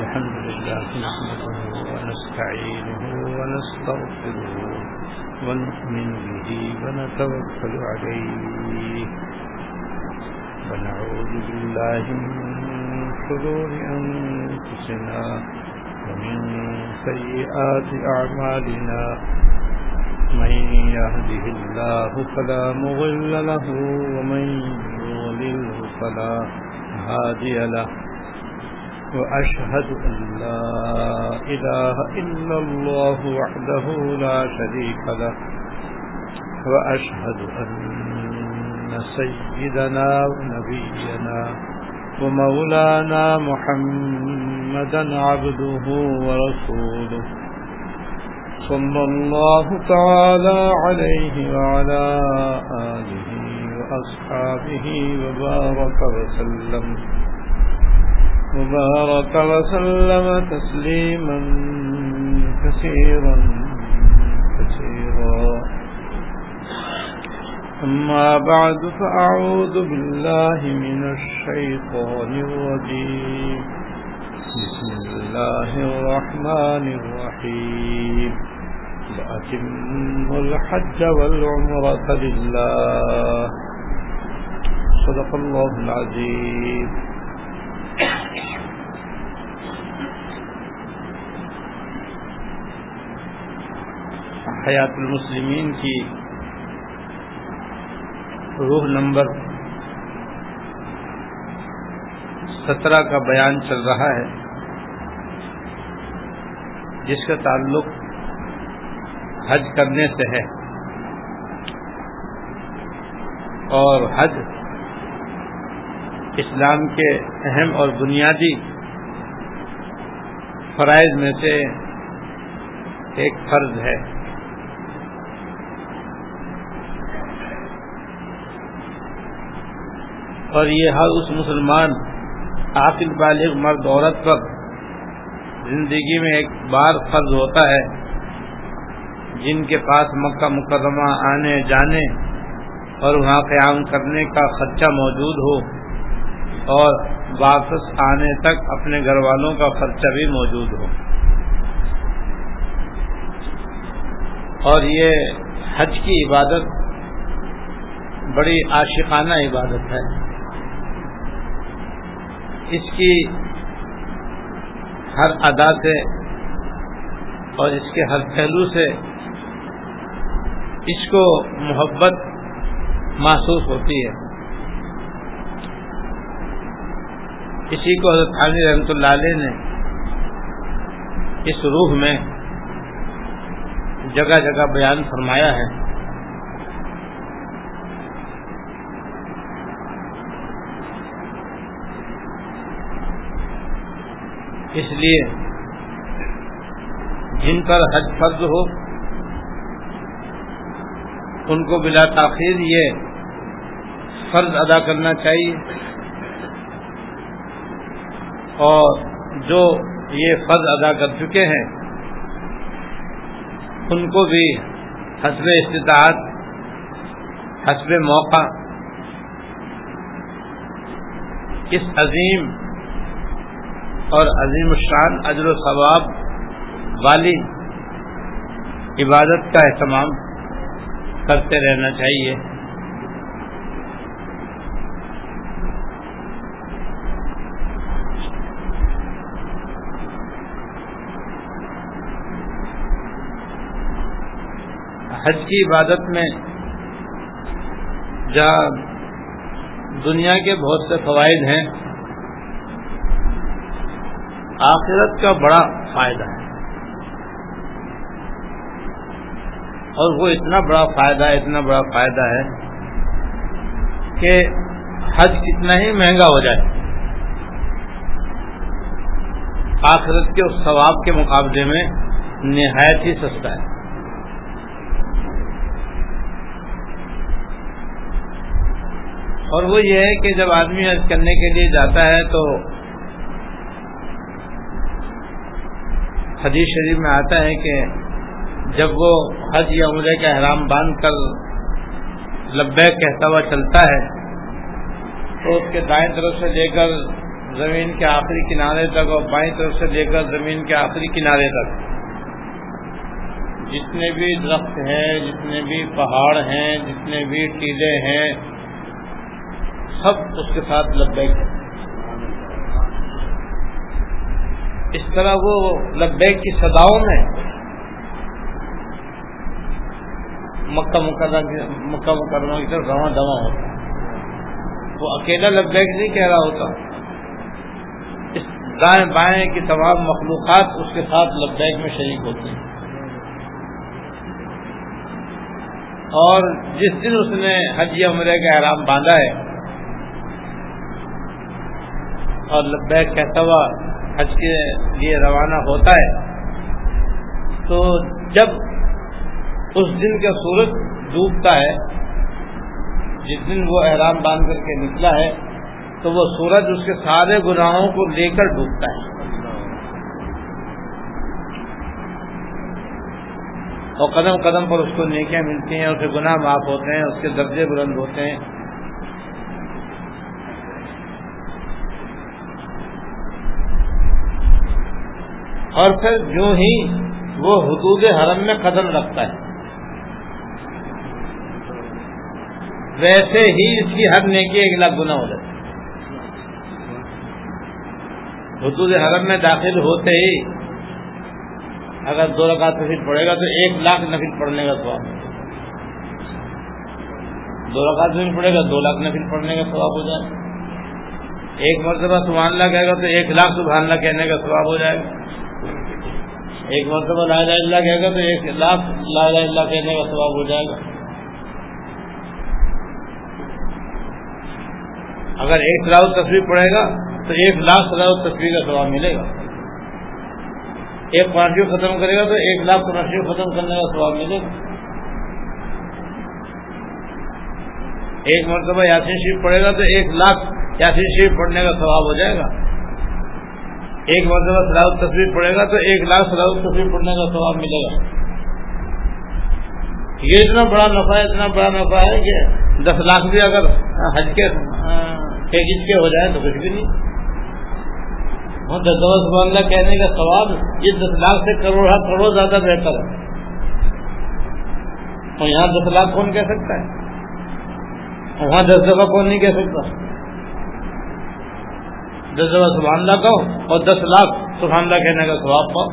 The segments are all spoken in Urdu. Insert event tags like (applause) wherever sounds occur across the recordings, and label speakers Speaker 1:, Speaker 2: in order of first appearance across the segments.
Speaker 1: الحمد لله نحمده ونستعينه ونستغفره ونؤمن به ونتوكل عليه ونعوذ بالله من شرور أنفسنا ومن سيئات أعمالنا من يهده الله فلا مغل له ومن يغلله فلا هادي له وأشهد أن لا إله إلا الله وحده لا شريك له وأشهد أن سيدنا ونبينا ومولانا محمدا عبده ورسوله صلى الله تعالى عليه وعلى آله وأصحابه وبارك وسلم وبارك وسلم تسليما كثيرا كثيرا. أما بعد، فأعوذ بالله من الشيطان الرجيم. بسم الله الرحمن الرحيم. وأتم الحج والعمرة لله. صدق الله العظيم. حیات المسلمین کی روح نمبر سترہ کا بیان چل رہا ہے، جس کا تعلق حج کرنے سے ہے۔ اور حج اسلام کے اہم اور بنیادی فرائض میں سے ایک فرض ہے۔ اور یہ ہر اس مسلمان عاقل بالغ مرد عورت پر زندگی میں ایک بار فرض ہوتا ہے جن کے پاس مکہ مکرمہ آنے جانے اور وہاں قیام کرنے کا خرچہ موجود ہو اور واپس آنے تک اپنے گھر والوں کا خرچہ بھی موجود ہو۔ اور یہ حج کی عبادت بڑی عاشقانہ عبادت ہے۔ اس کی ہر ادا سے اور اس کے ہر پہلو سے اس کو محبت محسوس ہوتی ہے۔ اسی کو حضرت علی رحمت اللہ علیہ نے اس روح میں جگہ جگہ بیان فرمایا ہے۔ اس لیے جن پر حج فرض ہو، ان کو بلا تاخیر یہ فرض ادا کرنا چاہیے۔ اور جو یہ فرض ادا کر چکے ہیں، ان کو بھی حسب استطاعت، حسب موقع اس عظیم اور عظیم الشان اجر و ثواب والی عبادت کا اہتمام کرتے رہنا چاہیے۔ حج کی عبادت میں جہاں دنیا کے بہت سے فوائد ہیں آخرت کا بڑا فائدہ ہے۔ اور وہ اتنا بڑا فائدہ ہے اتنا بڑا فائدہ ہے کہ حج کتنا ہی مہنگا ہو جائے۔ آخرت کے اس ثواب کے مقابلے میں نہایت ہی سستا ہے۔ اور وہ یہ ہے کہ جب آدمی حج کرنے کے لیے جاتا ہے تو حدیث شریف میں آتا ہے کہ جب وہ حج یا عمرے کا احرام باندھ کر لبیک کہتا ہوا چلتا ہے، تو اس کے دائیں طرف سے لے کر زمین کے آخری کنارے تک اور بائیں طرف سے لے کر زمین کے آخری کنارے تک۔ جتنے بھی درخت ہیں، جتنے بھی پہاڑ ہیں، جتنے بھی ٹیلے ہیں، سب اس کے ساتھ لبیک ہیں اس طرح وہ لبیک کی صداؤں میں مکہ مکرمہ مکہ مکرمہ کی طرف رواں دواں ہوتا وہ اکیلا لبیک نہیں کہہ رہا ہوتا۔ اس دائیں بائیں کی تمام مخلوقات اس کے ساتھ لبیک میں شریک ہوتی ہیں۔ اور جس دن اس نے حج عمرے کا احرام باندھا ہے اور لبیک کہتا ہوا حج کے لیے روانہ ہوتا ہے، تو جب اس دن کا سورج ڈوبتا ہے، جس دن وہ احرام باندھ کر کے نکلا ہے، تو وہ سورج اس کے سارے گناہوں کو لے کر ڈوبتا ہے۔ اور قدم قدم پر اس کو نیکیاں ملتی ہیں اسے گناہ معاف ہوتے ہیں، اس کے درجے بلند ہوتے ہیں۔ اور پھر جو ہی وہ حدود حرم میں قدم رکھتا ہے۔ ویسے ہی اس کی ہر نیکی ایک لاکھ گنا ہو جاتا ہے۔ حدود حرم میں داخل ہوتے ہی اگر دو رکعت نفل پڑے گا تو ایک لاکھ نفل پڑنے کا سواب دو رکعت نفل پڑے گا، دو لاکھ نفل پڑنے کا سواب ہو جائے۔ گا ایک مرتبہ سبحان اللہ کہے گا تو ایک لاکھ سبحان اللہ کہنے کا سواب ہو جائے گا۔ ایک مرتبہ لا الہ اللہ کہے گا تو ایک لاکھ لا الہ اللہ کہنے کا ثواب ہو جائے گا۔ اگر ایک سلاؤ تصویر پڑے گا، تو ایک لاکھ سلاؤ تصویر کا ثواب ملے گا۔ ایک پانچویں ختم کرے گا، تو ایک لاکھ پانچویں ختم کرنے کا ثواب ملے گا۔ ایک مرتبہ یاسین شریف پڑے گا، تو ایک لاکھ یاسین شریف پڑھنے کا ثواب ہو جائے گا۔ ایک مرتبہ سلاؤ تصویر پڑے گا تو ایک لاکھ سلاؤ تصویر پڑھنے کا ثواب ملے گا۔ یہ اتنا بڑا نفع ہے، اتنا بڑا نفع ہے کہ دس لاکھ بھی اگر حج کے پیکج کے ہو جائے تو کچھ بھی نہیں۔ دس اللہ کہنے کا ثواب یہ دس لاکھ سے کروڑ کروڑ زیادہ بہتر ہے۔ اور یہاں دس لاکھ کون کہہ سکتا ہے؟ وہاں دس دفعہ کون نہیں کہہ سکتا؟ دس دفعہ سبحان اللہ کہو اور دس لاکھ سبحان اللہ کہنے کا ثواب پاؤ۔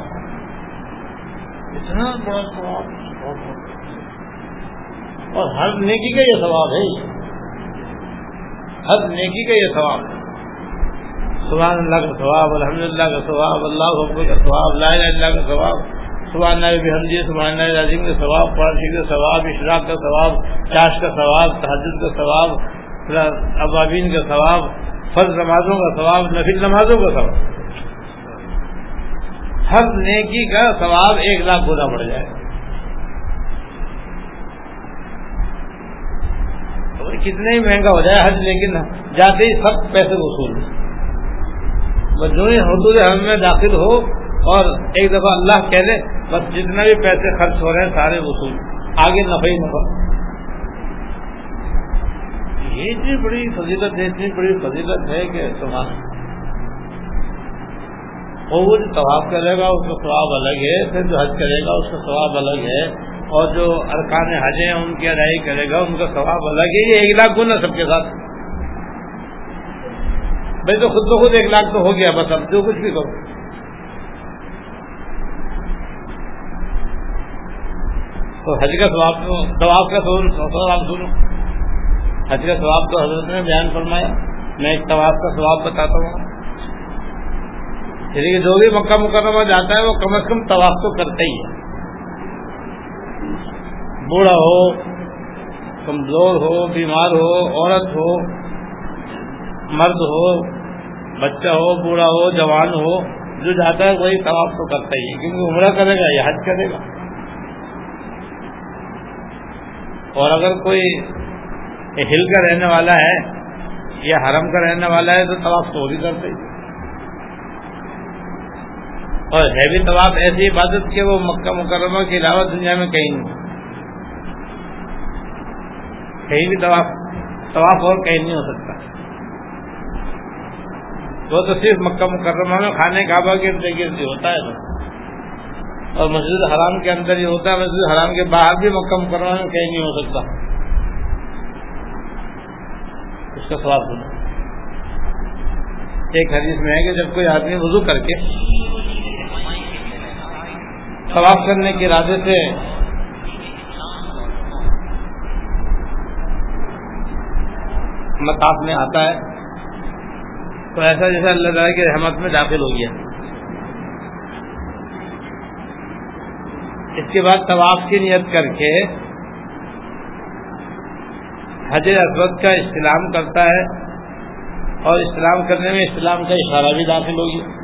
Speaker 1: اتنا بڑا ثواب اور ہر نیکی کا یہ ثواب ہے۔ ہر نیکی کا یہ ثواب سبحان اللہ کا ثواب الحمد للہ کا ثواب، اللہ کا ثواب، لا اللہ کا ثواب۔ سبحان اللہ بحمدی سبحان اللہ عظیم کا ثواب فارسی کا ثواب، اشراق کا ثواب، چاش کا ثواب، تحجد کا ثواب، ابابین کا ثواب۔ فرض نمازوں کا ثواب، نفل نمازوں کا ثواب۔ ہر نیکی کا ثواب ایک لاکھ گنا بڑھ جائے۔ کتنے ہی مہنگا ہو جائے حج، لیکن جاتے ہی سب پیسے وصول۔ جو ہی حدود حرم میں داخل ہو اور ایک دفعہ اللہ کہہ دے، بس جتنا بھی پیسے خرچ ہو رہے ہیں، سارے وصول۔ آگے نفع ہی نفع۔ یہ اتنی بڑی فضیلت ہے، اتنی بڑی فضیلت ہے کہ سبحان اور وہ جو طواف کرے گا، اس کا ثواب الگ ہے، پھر جو حج کرے گا، اس کا ثواب الگ ہے۔ اور جو ارکان حج ہیں، ان کی ادائی کرے گا، ان کا ثواب الگ ہے۔ یہ ایک لاکھ گنا سب کے ساتھ۔ بھائی تو خود تو خود ایک لاکھ تو ہو گیا، بس اب جو کچھ بھی کرو۔ تو حج کا ثواب ثواب کا ثواب سنو۔ حج کا ثواب تو حضرت نے بیان فرمایا، میں ایک طواف کا ثواب بتاتا ہوں۔ یعنی کہ جو بھی مکہ مکرمہ جاتا ہے، وہ کم از کم طواف تو کرتا ہی ہے۔ بوڑھا ہو، کمزور ہو، بیمار ہو، عورت ہو، مرد ہو، بچہ ہو، بوڑھا ہو، جوان ہو، جو جاتا ہے وہی طواف تو کرتا ہی ہے، کیونکہ عمرہ کرے گا یا حج کرے گا۔ اور اگر کوئی ہل کا رہنے والا ہے یا حرم کا رہنے والا ہے تو طواف تو بھی کرتے اور ہے بھی طواف ایسی عبادت کہ وہ مکہ مکرمہ کے علاوہ دنیا میں کہیں نہیں۔ کہیں بھی طواف طواف اور کہیں نہیں ہو سکتا۔ وہ تو صرف مکہ مکرمہ میں کھانے کعبہ کے گرد ہوتا ہے اور مسجد حرام کے اندر ہی ہوتا ہے، مسجد حرام کے باہر بھی مکہ مکرمہ میں کہیں نہیں ہو سکتا۔ اس کا سواب سنا ایک حدیث میں ہے کہ جب کوئی آدمی وضو کر کے طواف کرنے کے ارادے سے مطاف میں آتا ہے، تو ایسا جیسا اللہ تعالیٰ کی رحمت میں داخل ہو گیا۔ اس کے بعد طواف کی نیت کر کے حجر اسود کا استعلام کرتا ہے اور اسلام کرنے میں اسلام کا اشارہ بھی داخل ہوگی۔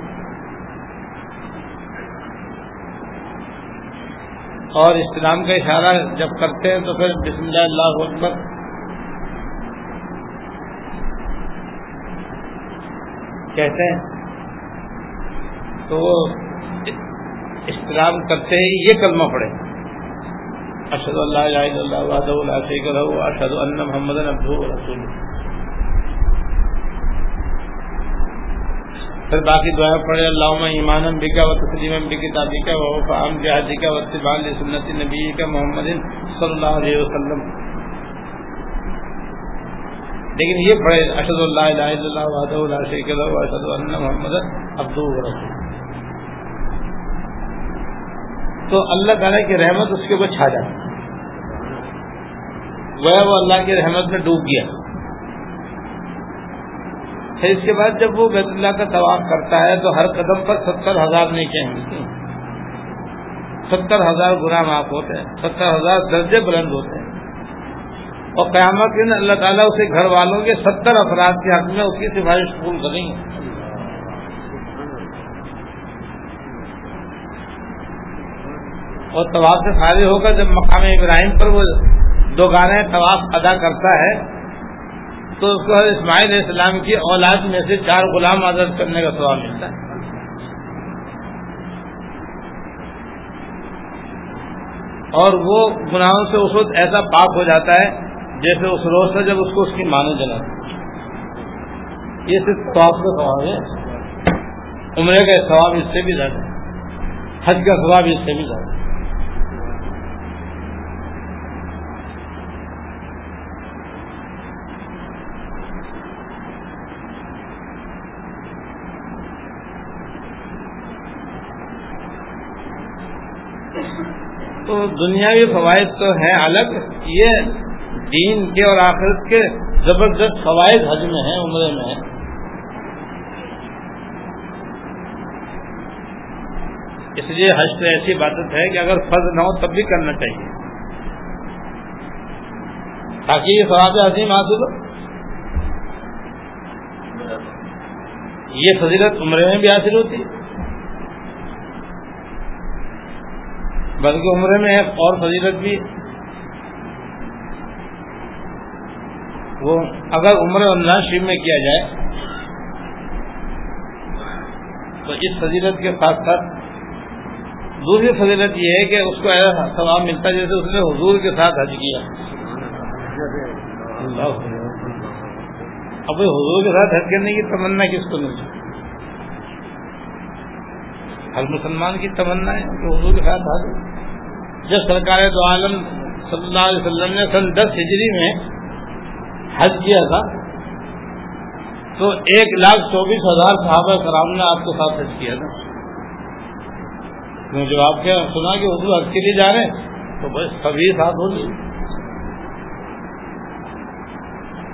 Speaker 1: اور اسلام کا اشارہ جب کرتے ہیں تو پھر بسم اللہ اللہ اکبر۔ کہتے ہیں۔ تو وہ اسلام کرتے ہی یہ کلمہ پڑے اشد اللہ اللہ اشد اللہ محمد رسول پھر باقی دعائیں پڑھے اللہ ایمان بکا و تسلیم بکی کا و فام جہادی کا و اتبال سنت نبی کا محمد صلی اللہ علیہ وسلم. لیکن یہ پڑھے اشد اللہ الہ الا اللہ وحدہ لا شریک له اشهد ان محمد عبدہ و رسول تو اللہ تعالی کی رحمت اس کے اوپر چھا جاتی۔ وہ اللہ کی رحمت میں ڈوب گیا پھر اس کے بعد جب وہ بیت اللہ کا طواف کرتا ہے تو ہر قدم پر ستر ہزار نیچے ملتی ہیں۔ ستر ہزار گنا معاف ہوتے ہیں، ستر ہزار درجے بلند ہوتے ہیں۔ اور قیامت دن اللہ تعالیٰ اسے گھر والوں کے ستر افراد کے حق میں اس کی سفارش قبول کریں گے اور طواف سے فارغ ہو کر جب مقام ابراہیم پر وہ دو گانے طواف ادا کرتا ہے، تو اس کو اسماعیل علیہ السلام کی اولاد میں سے چار غلام آزاد کرنے کا سوال ملتا ہے۔ اور وہ گناہوں سے اس وقت ایسا پاک ہو جاتا ہے جیسے اس روز سے جب اس کو اس کی مانے جلا یہ صرف کا سواب ہے۔ عمرے کا ثواب اس سے بھی زیادہ حج کا ثواب اس سے بھی زیادہ تو دنیاوی فوائد تو ہیں الگ، یہ دین کے اور آخرت کے زبردست فوائد حج میں ہیں، عمرے میں ہیں۔ اس لیے حج تو ایسی عبادت ہے کہ اگر فرض نہ ہو تب بھی کرنا چاہیے۔ تاکہ یہ ثواب عظیم حاصل ہو یہ فضیلت عمرے میں بھی حاصل ہوتی ہے۔ بلکہ عمرے میں ایک اور فضیلت بھی۔ وہ اگر عمر اللہ شریف میں کیا جائے، تو اس فضیلت کے ساتھ ساتھ دوسری فضیلت یہ ہے کہ اس کو ایسا ثواب ملتا ہے جیسے اس نے حضور کے ساتھ حج کیا۔ اب حضور کے ساتھ حج کرنے کی تمنا کس کو ملتی؟ ہر مسلمان کی تمنا ہے کہ حضور کے ساتھ حاضر جب سرکار دو عالم صلی اللہ علیہ وسلم نے سن دس ہجری میں حج کیا تھا، تو ایک لاکھ چوبیس ہزار صحابہ کرام نے آپ کے ساتھ حج کیا تھا۔ جب آپ کے سنا کہ حضور حج کے لیے جا رہے ہیں، تو بس سبھی ساتھ ہو گئی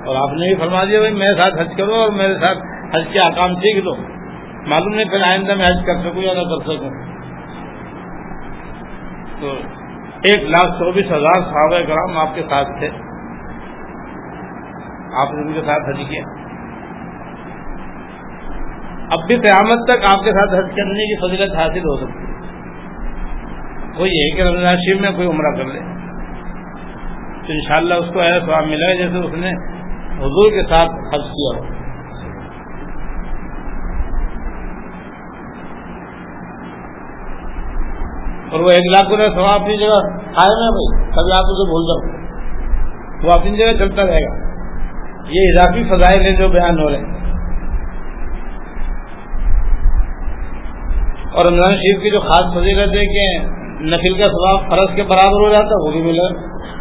Speaker 1: اور آپ نے بھی فرما دیا، بھائی میرے ساتھ حج کرو اور میرے ساتھ حج کے آکام سیکھ لو۔ معلوم نہیں پھر آئندہ میں حج کر سکوں یا نہ کر سکوں۔ تو ایک لاکھ چوبیس ہزار صحابہ کرام آپ کے ساتھ تھے۔ آپ نے ان کے ساتھ حج کیا۔ اب بھی قیامت تک آپ کے ساتھ حج کرنے کی فضیلت حاصل ہو سکتی ہے۔ کوئی ہے کہ رمضان شریف میں کوئی عمرہ کر لے۔ تو انشاءاللہ اس کو ایسا ملا جیسے اس نے حضور کے ساتھ حج کیا ہو۔ اور وہ ایک لاکھ روپئے سوا اپنی جگہ آئے نا بھائی کبھی آپ اسے بھول جاؤ۔ وہ اپنی جگہ چلتا رہے گا۔ یہ اضافی فضائل ہیں جو بیان ہو رہے ہیں۔ اور رمضان شریف کی جو خاص فضیلت ہے کہ نفل کا ثواب فرض کے برابر ہو جاتا ہے وہ بھی ملے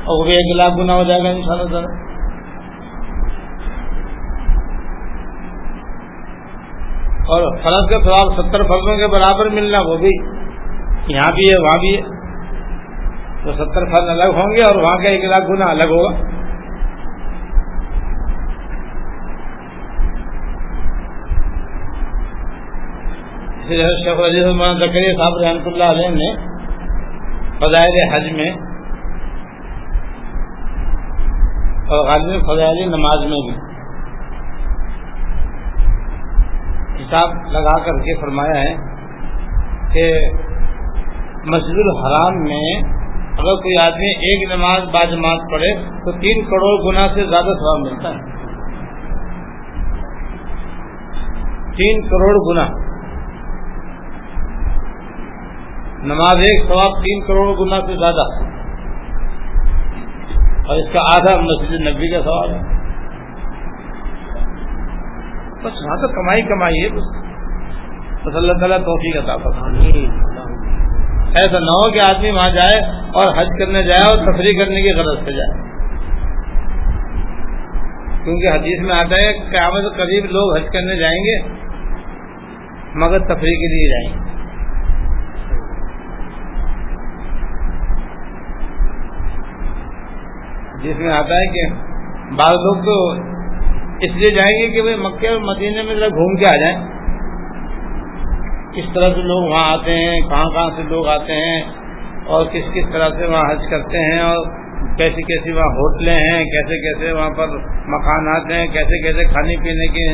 Speaker 1: اور وہ بھی ایک لاکھ گنا ہو جائے گا ان شاء اللہ اور فرض کا ثواب ستر فرضوں کے برابر ملنا، وہ بھی یہاں بھی ہے، وہاں بھی ہے۔ تو ستر فرض الگ ہوں گے اور وہاں کا ایک لاکھ گنا الگ ہوگا۔ شیخ زکری صاحب رحمۃ اللہ علیہ نے فضائل حج میں اور غالب فضائل نماز میں بھی حساب لگا کر کے فرمایا ہے کہ مسجد الحرام میں اگر کوئی آدمی ایک نماز باجماعت پڑھے تو تین کروڑ گنا سے زیادہ ثواب ملتا ہے۔ تین کروڑ گنا نماز ایک ثواب تین کروڑ گنا سے زیادہ۔ اور اس کا آدھا مسجد نبی کا سوال ہے۔ بس وہاں تو کمائی کمائی ہے، بس۔ اللہ تعالیٰ توفیق کا طاقت ایسا نہ ہو کہ آدمی وہاں جائے اور حج کرنے جائے اور تفریح کرنے کی غرض سے جائے۔ کیونکہ حدیث میں آتا ہے قیامت قریب لوگ حج کرنے جائیں گے، مگر تفریح کے لیے جائیں گے۔ جس میں آتا ہے کہ بعض لوگ تو اس لیے جائیں گے کہ مکے اور مدینے میں ذرا گھوم کے آ جائیں۔ کس طرح سے لوگ وہاں آتے ہیں، کہاں کہاں سے لوگ آتے ہیں اور کس کس طرح سے وہاں حج کرتے ہیں اور کیسی کیسی وہاں ہوٹلیں ہیں، کیسے کیسے وہاں پر مکانات ہیں، کیسے کیسے کھانے پینے کے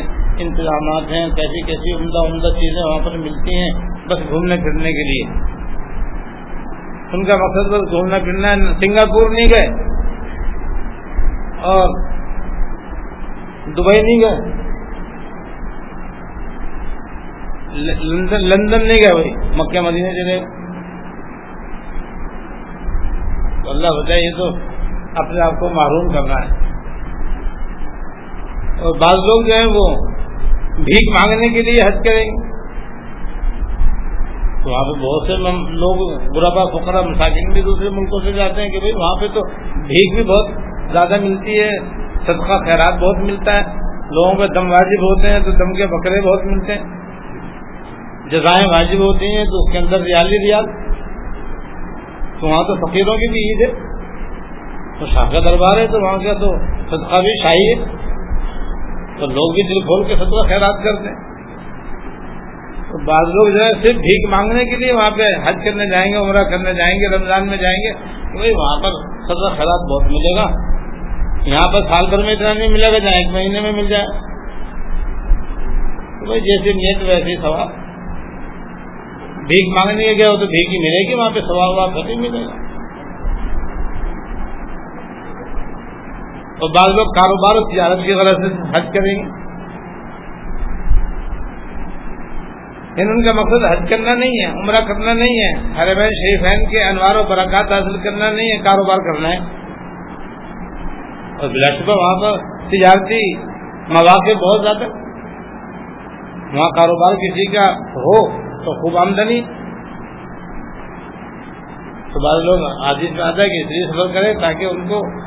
Speaker 1: انتظامات ہیں، کیسی کیسی عمدہ عمدہ چیزیں وہاں پر ملتی ہیں بس گھومنے پھرنے کے لیے۔ ان کا مقصد بس گھومنا پھرنا سنگاپور نہیں گئے اور دبئی نہیں گئے۔ لندن لندن نہیں گئے بھائی، مکہ مدینے چلے تو اللہ بتائے، یہ تو اپنے آپ کو معروم کرنا ہے۔ اور بعض لوگ جو ہیں وہ بھیک مانگنے کے لیے حج کریں۔ گے تو وہاں پہ بہت سے لوگ برابا فکرا مساکین بھی دوسرے ملکوں سے جاتے ہیں کہ بھائی وہاں پہ تو بھیک بھی بہت زیادہ ملتی ہے، صدقہ، خیرات بہت ملتا ہے۔ لوگوں پہ دم واجب ہوتے ہیں تو دم کے بکرے بہت ملتے ہیں۔ جزائیں واجب ہوتی ہیں تو اس کے اندر ریال ہی ریال تو وہاں تو فقیروں کی بھی عید ہے۔ تو شاہ کا دربار ہے تو وہاں کا تو صدقہ بھی شاہی ہے۔ تو لوگ بھی دل کھول کے صدقہ خیرات کرتے ہیں۔ تو بعض لوگ جو ہے صرف بھیک مانگنے کے لیے وہاں پہ حج کرنے جائیں گے، عمرہ کرنے جائیں گے، رمضان میں جائیں گے۔ تو بھائی وہاں پر صدقہ خیرات بہت ملے گا۔ یہاں پر سال بھر میں اتنا نہیں ملے گا، جہاں ایک مہینے میں مل جائے۔ تو بھائی جیسے نیت ویسے ہی سوال بھیک مانگنے گیا ہو تو بھیک ہی ملے گی، وہاں پہ سوال وہاں نہیں ملے گا۔ اور بعض لوگ کاروبار اور تجارت کی غرض سے حج کریں گے۔ یعنی ان کا مقصد حج کرنا نہیں ہے، عمرہ کرنا نہیں ہے ہر بہن شریفین کے انوار و برکات حاصل کرنا نہیں ہے، کاروبار کرنا ہے۔ اور بلا شبہ وہاں پر تجارتی مواقع بہت زیادہ۔ وہاں کاروبار کسی کا ہو۔ تو خوب آمدنی۔ تو بعض لوگ آدمی میں آتا ہے کہ اس لیے سفر کرے تاکہ ان کو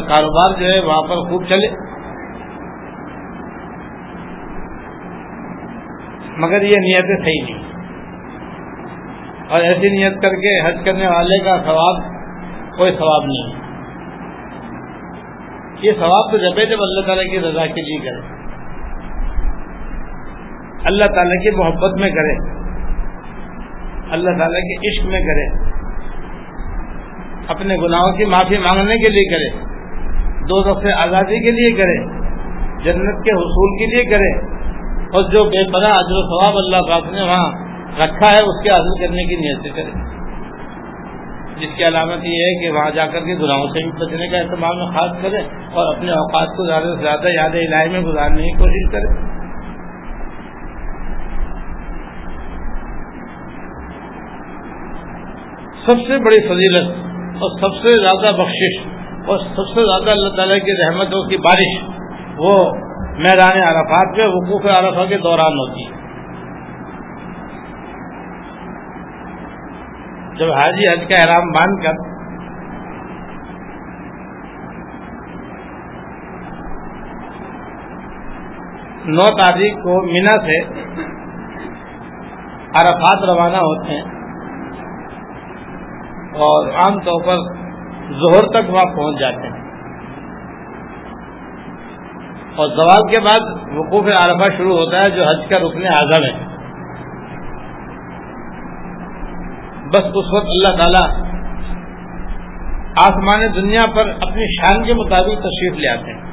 Speaker 1: کاروبار جو ہے وہاں پر خوب چلے۔ مگر یہ نیتیں صحیح نہیں۔ اور ایسی نیت کر کے حج کرنے والے کا ثواب کوئی ثواب نہیں۔ ہے یہ ثواب تو جب جب اللہ تعالیٰ کی رضا کے لیے کرے۔ اللہ تعالیٰ کی محبت میں کرے۔ اللہ تعالیٰ کے عشق میں کرے۔ اپنے گناہوں کی معافی مانگنے کے لیے کرے۔ دو دفعے آزادی کے لیے کرے۔ جنت کے حصول کے لیے کرے۔ اور جو بے پناہ اجر و ثواب اللہ پاک نے وہاں رکھا ہے، اس کے حاصل کرنے کی نیت سے کرے۔ جس کی علامت یہ ہے کہ وہاں جا کر کے گناہوں سے بھی بچنے کا اہتمام خاص کرے اور اپنے اوقات کو زیادہ سے زیادہ یاد علاج میں گزارنے کی کوشش کرے۔ سب سے بڑی فضیلت اور سب سے زیادہ بخشش اور سب سے زیادہ اللہ تعالیٰ کی رحمتوں کی بارش وہ میدان عرفات پہ وقوف عرفہ کے دوران ہوتی ہے۔ جب حاجی حج کا احرام باندھ کر نو تاریخ کو مینا سے عرفات روانہ ہوتے ہیں اور عام طور پر زہر تک وہاں پہنچ جاتے ہیں۔ اور زوال کے بعد وقوف عرفہ شروع ہوتا ہے جو حج کا رکن اعظم ہے۔ بس اس وقت اللہ تعالی آسمان دنیا پر اپنی شان کے مطابق تشریف لے آتے ہیں۔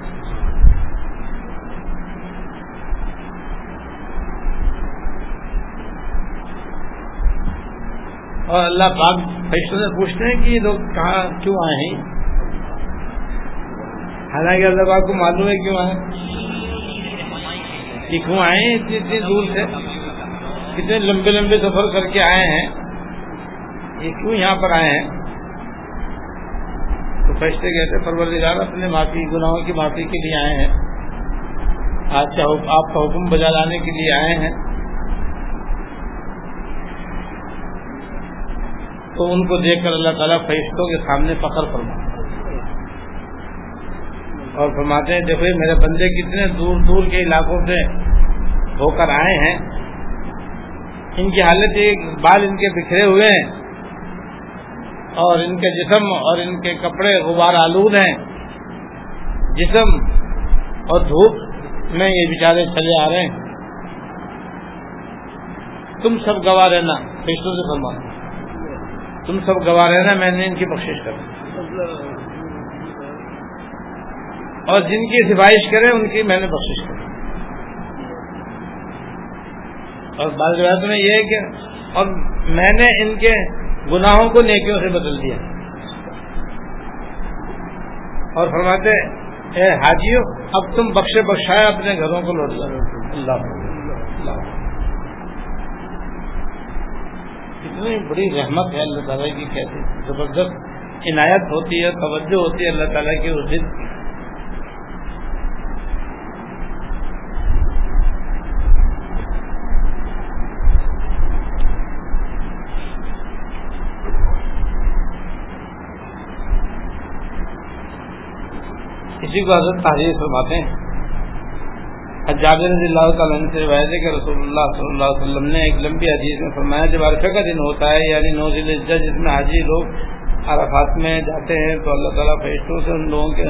Speaker 1: اور اللہ پاک فیصلوں سے پوچھتے ہیں کہ یہ لوگ کہاں کیوں آئے ہیں؟ حالانکہ اللہ پاک کو معلوم ہے کیوں آئے کہ کیوں آئے ہیں اتنی اتنی دور سے؟ کتنے لمبے لمبے سفر کر کے آئے ہیں؟ یہ کیوں یہاں پر آئے ہیں؟ تو فیصلے کہتے پروردگار اپنے معافی گناہوں کی معافی کے لیے آئے ہیں۔ آج آپ کا حکم بجا لانے کے لیے آئے ہیں۔ تو ان کو دیکھ کر اللہ تعالیٰ فرشتوں کے سامنے فخر فرما اور فرماتے ہیں، دیکھو میرے بندے کتنے دور دور کے علاقوں سے ہو کر آئے ہیں۔ ان کی حالت ایک بال ان کے بکھرے ہوئے ہیں اور ان کے جسم اور ان کے کپڑے غبار آلود ہیں۔ جسم اور دھوپ میں یہ بیچارے چلے آ رہے ہیں۔ تم سب گواہ رہنا، فرشتوں سے فرما تم سب گواہ رہنا میں نے ان کی بخش کر اور جن کی سفارش کرے ان کی میں نے بخش کر اور بعض روایت میں یہ ہے کہ، اور میں نے ان کے گناہوں کو نیکیوں سے بدل دیا۔ اور فرماتے اے حاجیو اب تم بخشے بخشائے اپنے گھروں کو لوٹ اللہ اللہ اتنی بڑی رحمت ہے اللہ تعالیٰ کی کیسے زبردست عنایت ہوتی ہے، توجہ ہوتی ہے اللہ تعالیٰ کی اس دن اسی کو حضرت تحریر فرماتے ہیں۔ حجاب رضی اللہ تعالیٰ سے روایت ہے کہ رسول اللہ صلی اللہ علیہ وسلم نے ایک لمبی حدیث میں فرمایا، جب عرفے کا دن ہوتا ہے یعنی نو ذیل جس میں حاجی لوگ عرفات میں جاتے ہیں، تو اللہ تعالیٰ فرشتوں سے ان لوگوں کے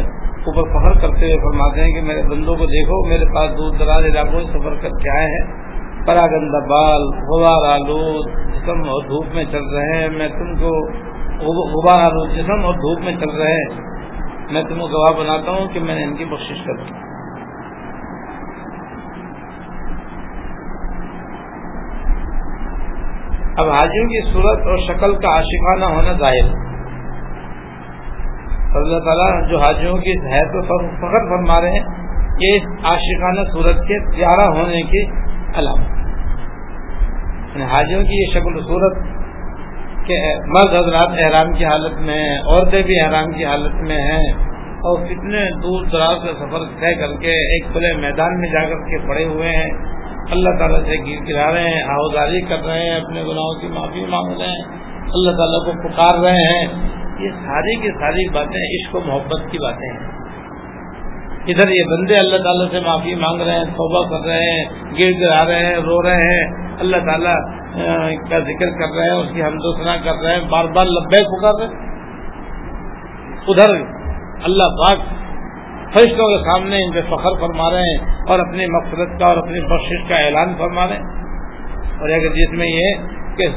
Speaker 1: اوپر فخر کرتے ہوئے فرماتے ہیں کہ میرے بندوں کو دیکھو، میرے پاس دور دراز علاقوں سے سفر کر کے آئے ہیں۔ پراگندہ بال غبار آلود جسم اور دھوپ میں چل رہے ہیں۔ میں تم کو غبار آلود جسم اور دھوپ میں چل رہے ہیں۔ میں تم کو گواہ بناتا ہوں کہ میں نے ان کی بخش کر دی۔ اب حاجیوں کی صورت اور شکل کا عاشقانہ ہونا ظاہر ہے۔ اللہ تعالیٰ جو حاجیوں کی حید و فخر فرما رہے ہیں یہ عاشقانہ صورت کے پیارا ہونے کی علامت یعنی حاجیوں کی یہ شکل و صورت کہ مرد حضرات احرام کی حالت میں ہیں، عورتیں بھی احرام کی حالت میں ہیں اور کتنے دور دراز کا سفر طے کر کے ایک کھلے میدان میں جا کر کے پڑے ہوئے ہیں۔ اللہ تعالیٰ سے گر گرا رہے ہیں آوزاری کر رہے ہیں، اپنے گناہوں کی معافی مانگ رہے ہیں۔ اللہ تعالیٰ کو پکار رہے ہیں۔ یہ ساری کی ساری باتیں عشق و محبت کی باتیں ہیں۔ ادھر یہ بندے اللہ تعالیٰ سے معافی مانگ رہے ہیں، توبہ کر رہے ہیں گر گرا رہے ہیں، رو رہے ہیں۔ اللہ تعالیٰ کا ذکر کر رہے ہیں اس کی ہمدوسنا کر رہے ہیں، بار بار لبے پکار رہے ادھر اللہ پاک فرشتوں کے سامنے ان پہ فخر فرما رہے ہیں اور اپنی مقصد کا اور اپنی بخش کا اعلان فرما رہے ہیں۔ اور ایک جس میں یہ کہ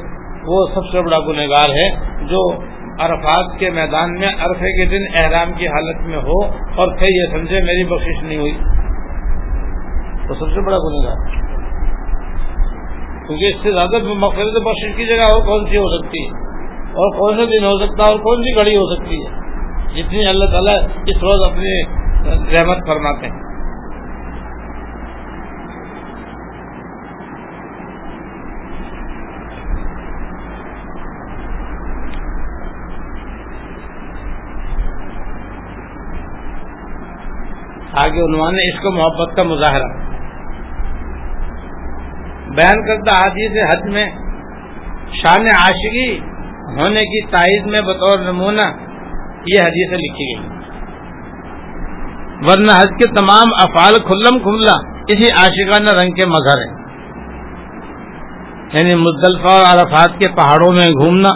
Speaker 1: وہ سب سے بڑا گنہگار ہے جو عرفات کے میدان میں عرفے کے دن احرام کی حالت میں ہو اور پھر یہ سمجھے میری بخش نہیں ہوئی۔ تو سب سے بڑا گنہگار۔ کیونکہ اس سے زیادہ مقصد بخش کی جگہ ہو کون سی ہو سکتی ہے؟ اور کون سے دن ہو سکتا ہے اور کون سی گھڑی ہو سکتی ہے؟ جتنی اللہ تعالیٰ اس روز اپنی رحمت فرماتے ہیں۔ آگے عنوان نے اس کو محبت کا مظاہرہ۔ بیان کرتا حادی سے حج میں، شان عاشقی ہونے کی تائید میں بطور نمونہ یہ حدیثیں لکھی گئی۔ ورنہ حج کے تمام افعال کھلم کھلا، اسی عاشقانہ رنگ کے مظہر ہیں۔ یعنی مزدلفہ اور عرفات کے پہاڑوں میں گھومنا،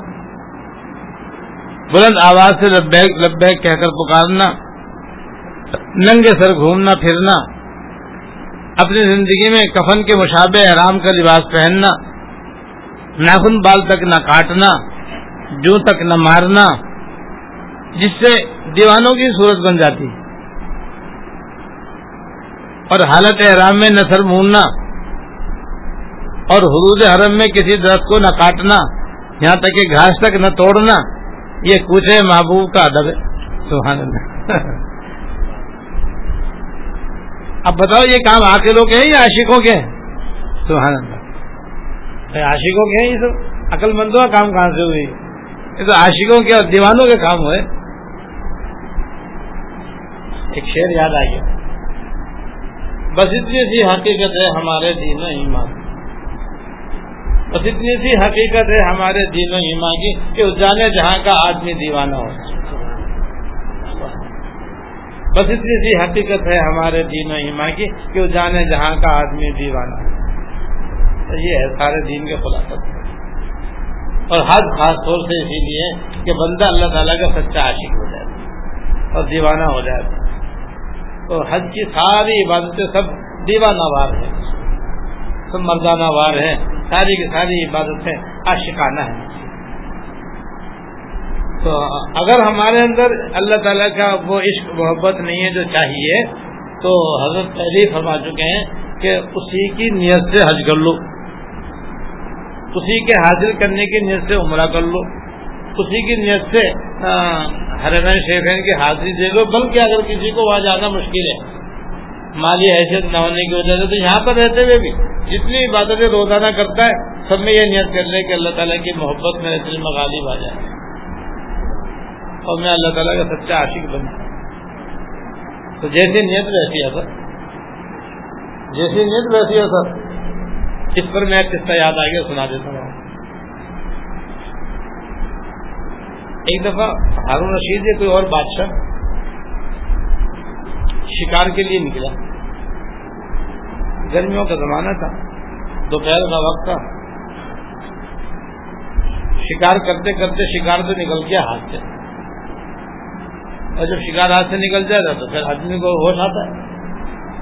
Speaker 1: بلند آواز سے لبیک لبیک کہہ کر پکارنا، ننگے سر گھومنا، پھرنا، اپنی زندگی میں کفن کے مشابہ احرام کا لباس پہننا، ناخن بال تک نہ کاٹنا جو تک نہ مارنا، جس سے دیوانوں کی صورت بن جاتی۔ ہے اور حالت احرام میں نثر موننا اور حدود حرم میں کسی درخت کو نہ کاٹنا، یہاں تک کہ گھاس تک نہ توڑنا، یہ کچھ ہے محبوب کا ادب ہے۔ سبحان اللہ۔ (laughs) اب بتاؤ، یہ کام آکلوں کے ہیں یا عاشقوں کے ہیں؟ سبحان اللہ۔ عاشقوں کے ہیں یہ سب؟ عقل مندوں کا کام کہاں سے ہوئی؟ یہ تو عاشقوں کے اور دیوانوں کے کام ہوئے۔ ایک شعر یاد آ گیا۔ بس اتنی سی حقیقت ہے ہمارے دین و ایمان بس اتنی سی حقیقت ہے ہمارے دین و ایمان کی کہ اس جانے جہاں کا آدمی دیوانہ ہو۔ بس اتنی سی حقیقت ہے ہمارے دین و ایمان کی کہ وہ جانے جہاں کا آدمی دیوانہ ہے یہ ہے سارے دین کے خلاصت اور حد خاص طور سے اسی لیے کہ بندہ اللہ تعالیٰ کا سچا عاشق ہو جائے اور دیوانہ ہو جائے۔ تو حج کی ساری عبادتیں سب دیوانہ وار ہیں۔ سب مردانہ وار ہیں۔ ساری کی ساری عبادتیں عاشقانہ ہیں۔ تو اگر ہمارے اندر اللہ تعالیٰ کا وہ عشق، محبت نہیں ہے جو چاہیے، تو حضرت پہلے فرما چکے ہیں کہ اسی کی نیت سے حج کر لو۔ اسی کے حاصل کرنے کی نیت سے عمرہ کر لو۔ اسی کی نیت سے حرمین شیخین کی حاضری دے لو بلکہ اگر کسی کو وہاں جانا مشکل ہے۔ مالی حیثیت نہ ہونے کی وجہ سے تو یہاں پر رہتے ہوئے بھی جتنی عبادتیں روزانہ کرتا ہے، سب میں یہ نیت کر لے کہ اللہ تعالیٰ کی محبت میرے دل میں غالب آ جائے۔ اور میں اللہ تعالیٰ کا سچا عاشق بن تو جیسی نیت ویسی ہے سر۔ جیسی نیت ویسی ہے سر۔ اس پر میں قصہ یاد آ گیا، سنا دیتا ہوں۔ ایک دفعہ ہارون رشید یا کوئی اور بادشاہ شکار کے لیے نکلا۔ گرمیوں کا زمانہ تھا، دوپہر کا وقت تھا۔ شکار کرتے کرتے شکار تو نکل گیا، ہاتھ سے۔ اور جب شکار ہاتھ سے نکل جائے گا تو پھر آدمی کو ہوش آتا ہے۔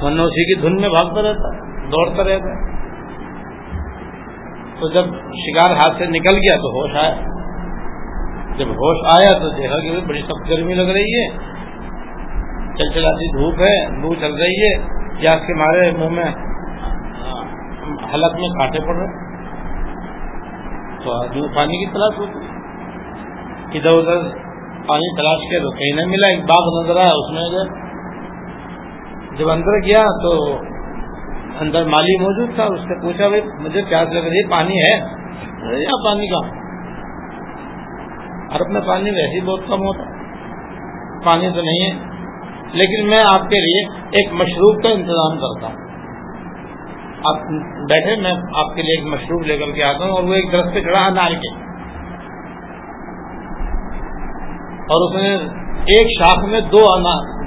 Speaker 1: ورنہ اسی کی دھن میں بھاگتا رہتا ہے، دوڑتا رہتا ہے۔ تو جب شکار ہاتھ سے نکل گیا تو ہوش آیا۔ جب ہوش آیا تو دیکھا کہ بڑی سخت گرمی لگ رہی ہے۔ چل چلاتی دھوپ ہے لو چل رہی ہے۔ یا کے مارے منہ میں ہاں، حلق میں کانٹے پڑ رہے تو آدمی پانی کی تلاش ہوتی ادھر ادھر پانی تلاش کے تو کہیں نہیں ملا، ایک باغ نظر آیا، اس میں جب اندر گیا تو اندر مالی موجود تھا، اس سے پوچھا، بھائی، مجھے پیاس لگ رہی پانی ہے؟ یا پانی کا عرب میں پانی ویسے ہی بہت کم ہوتا پانی تو نہیں ہے۔ لیکن میں آپ کے لیے ایک مشروب کا انتظام کرتا ہوں۔ آپ بیٹھے، میں آپ کے لیے ایک مشروب لے کر کے آتا ہوں اور وہ ایک درخت پہ چڑھا انار کے۔ اور اس میں ایک شاخ میں دو انار،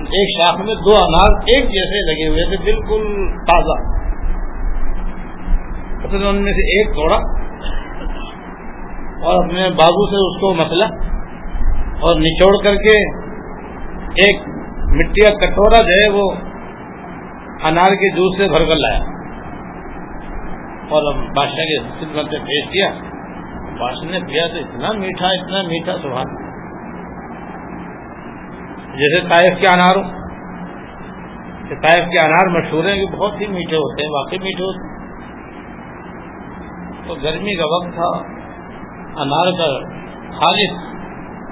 Speaker 1: ایک شاخ میں دو انار ایک جیسے لگے ہوئے تھے، بالکل تازہ۔ ان میں سے ایک توڑا اور اپنے بابو سے اس کو مسلا اور نچوڑ کر کے ایک مٹی کا کٹورا جو ہے وہ انار کے جوس سے بھر کر لایا۔ اور بادشاہ کے خدمت میں پیش کیا۔ بادشاہ نے پیا تو اتنا میٹھا اتنا میٹھا، سبحان جیسے طائف کے انار طائف کے انار مشہور ہیں کہ بہت ہی میٹھے ہوتے ہیں، واقعی میٹھے ہوتے ہیں۔ تو گرمی کا وقت تھا۔ انار کا خالص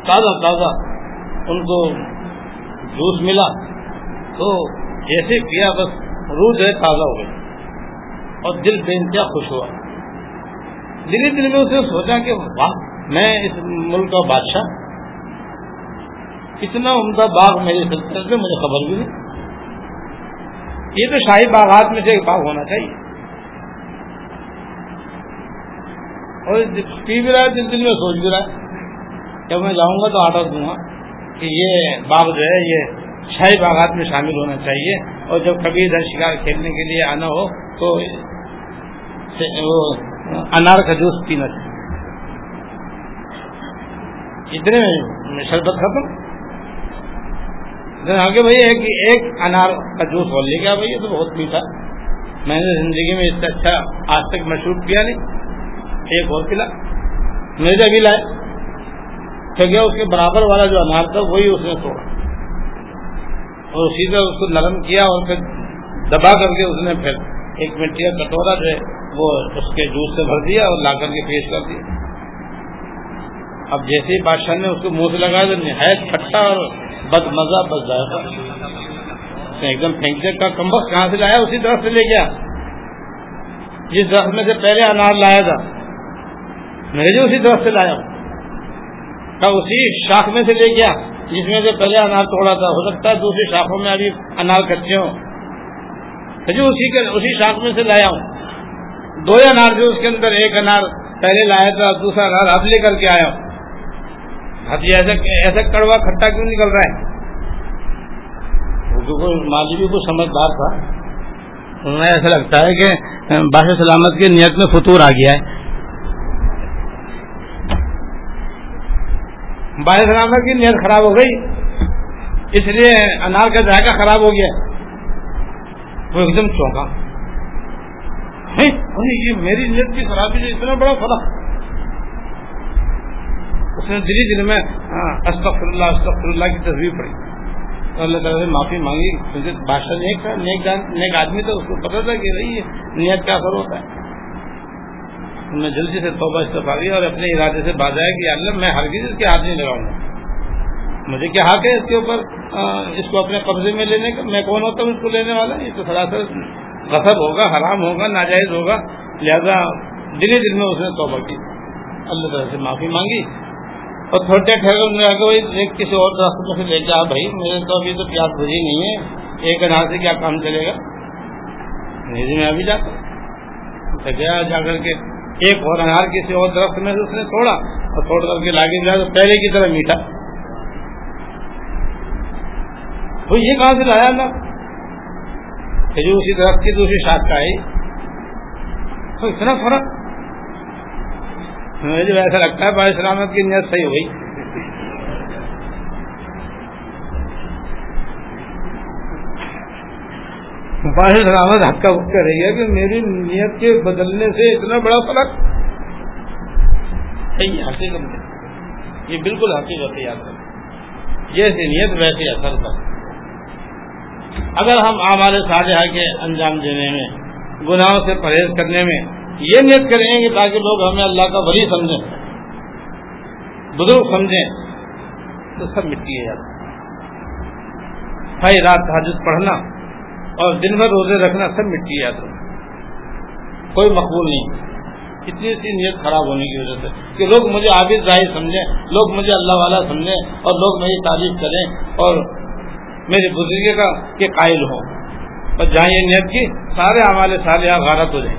Speaker 1: تازہ تازہ ان کو جوس ملا تو جیسے کیا بس روح ہے تازہ ہو گئی اور دل بے انتہا خوش ہوا۔ دلی دل میں اسے سوچا کہ واہ، میں اس ملک کا بادشاہ۔ اتنا عمدہ باغ میرے سلطنت میں، مجھے خبر بھی نہیں۔ یہ تو شاہی باغات میں سے ایک باغ ہونا چاہیے۔ اور پی بھی رہا ہے دل دل میں سوچ بھی رہا ہے۔ جب میں جاؤں گا تو آڈر دوں گا کہ یہ باغ جو ہے، یہ شاہی باغات میں شامل ہونا چاہیے۔ اور جب کبھی ادھر شکار کھیلنے کے لیے آنا ہو تو وہ انار کا جوس پینا چاہیے۔ اتنے میں شربت ختم۔ آگے بھائی، ایک ایک انار کا جوس اور لے گیا بھائی، یہ تو بہت میٹھا۔ میں نے زندگی میں اس سے اچھا آج تک مشہور کیا نہیں۔ ایک اور پلا میرے بھی لائے تو گیا اس کے برابر والا جو انار تھا، وہی اس نے توڑا۔ اور سیدھا اس کو نرم کیا اور پھر دبا کر کے اس نے پھر ایک مٹی کا کٹورا جو ہے، وہ اس کے جوس سے بھر دیا اور لا کر کے پیش کر دیا۔ اب جیسے ہی بادشاہ نے اس کو منہ سے لگایا تو نہایت کھٹا اور بد مزہ بس جائے ایک دم پھینکنے کا کمبک کہاں سے لایا؟ اسی طرف سے لے گیا جس درخت میں سے پہلے انار لایا تھا۔ میں نے جو اسی طرف سے لایا۔ کیا اسی شاخ میں سے لے گیا، جس میں سے پہلے انار توڑا تھا۔ ہو سکتا ہے دوسری شاخوں میں ابھی انار کچے ہوں۔ جو جی، اسی کے اسی شاخ میں سے لایا ہوں۔ دو انار جو اس کے اندر، ایک انار پہلے لایا تھا، دوسرا انار اب لے کر کے آیا ہوں۔ جی، ایسا ایسا کڑوا کھٹا کیوں نکل رہا ہے؟ مالی بھی کو سمجھدار تھا ایسا لگتا ہے کہ باش سلامت کی نیت میں فطور آ گیا ہے۔ باش سلامت کی، نیت خراب ہو گئی۔ اس لیے انار کا ذائقہ خراب ہو گیا۔ وہ ایک دم چونکا۔ یہ میری نیت کی خرابی سے اتنا بڑا فرق۔ اس نے دلی دل میں ہاں، استغفر اللہ استغفر اللہ کی تصویر پڑی اللہ تعالیٰ سے معافی مانگی۔ کیونکہ بادشاہ نیک تھا، نیک آدمی تھا، اس کو پتا تھا کہ نیت کیا اثر ہوتا ہے۔ میں جلدی سے توبہ استفا دیا اور اپنے ارادے سے باز آیا کہ اللہ میں ہر اس کے ہاتھ نہیں لگاؤں گا۔ مجھے کیا حق ہے اس کے اوپر اس کو اپنے قبضے میں لینے کا؟ میں کون ہوتا ہوں اس کو لینے والا؟ یہ تو سراسر غصب ہوگا، حرام ہوگا، ناجائز ہوگا۔ لہذا دلی دل میں اس نے توبہ کی۔ اللہ تعالیٰ سے معافی مانگی۔ اور تھوڑے ٹھہرے کسی اور راستے سے لے کے بھائی، میرے تو ابھی تو پیاس بجی نہیں ہے۔ ایک انار سے کیا کام چلے گا؟ میں ابھی جاتا گیا جا کر کے ایک اور انار کسی اور درخت میں سے اس نے توڑا اور توڑ کر کے لاگے گیا تو پہلے کی طرح میٹھا۔ وہ یہ کہاں سے لایا نا جو اسی درخت کی دوسری شاخ کا ہے۔ اتنا فرق۔ مجھے ایسا لگتا ہے بھائی سلامت کی نیت صحیح ہو گئی باہر سلامت ہکا کر رہی ہے کہ میری نیت کے بدلنے سے اتنا بڑا فرق صحیح حقیقت یہ بالکل حقیقت یاد کر جیسی نیت، ویسے اثر کر اگر ہم ہمارے صالحہ کے انجام دینے میں، گناہوں سے پرہیز کرنے میں یہ نیت کریں گے تاکہ لوگ ہمیں اللہ کا ولی سمجھیں۔ بزرگ سمجھیں۔ تو سب مٹی ہے یار بھائی رات حاجت پڑھنا اور دن بھر روزے رکھنا سب مٹی ہے کوئی مقبول نہیں۔ اتنی سی نیت خراب ہونے کی وجہ سے کہ لوگ مجھے عابد ظاہر سمجھیں، لوگ مجھے اللہ والا سمجھیں اور لوگ میری تعریف کریں اور میرے بزرگے کا کہ قائل ہوں۔ اور جہاں یہ نیت کی، سارے ہمارے سارے غارت ہو جائیں۔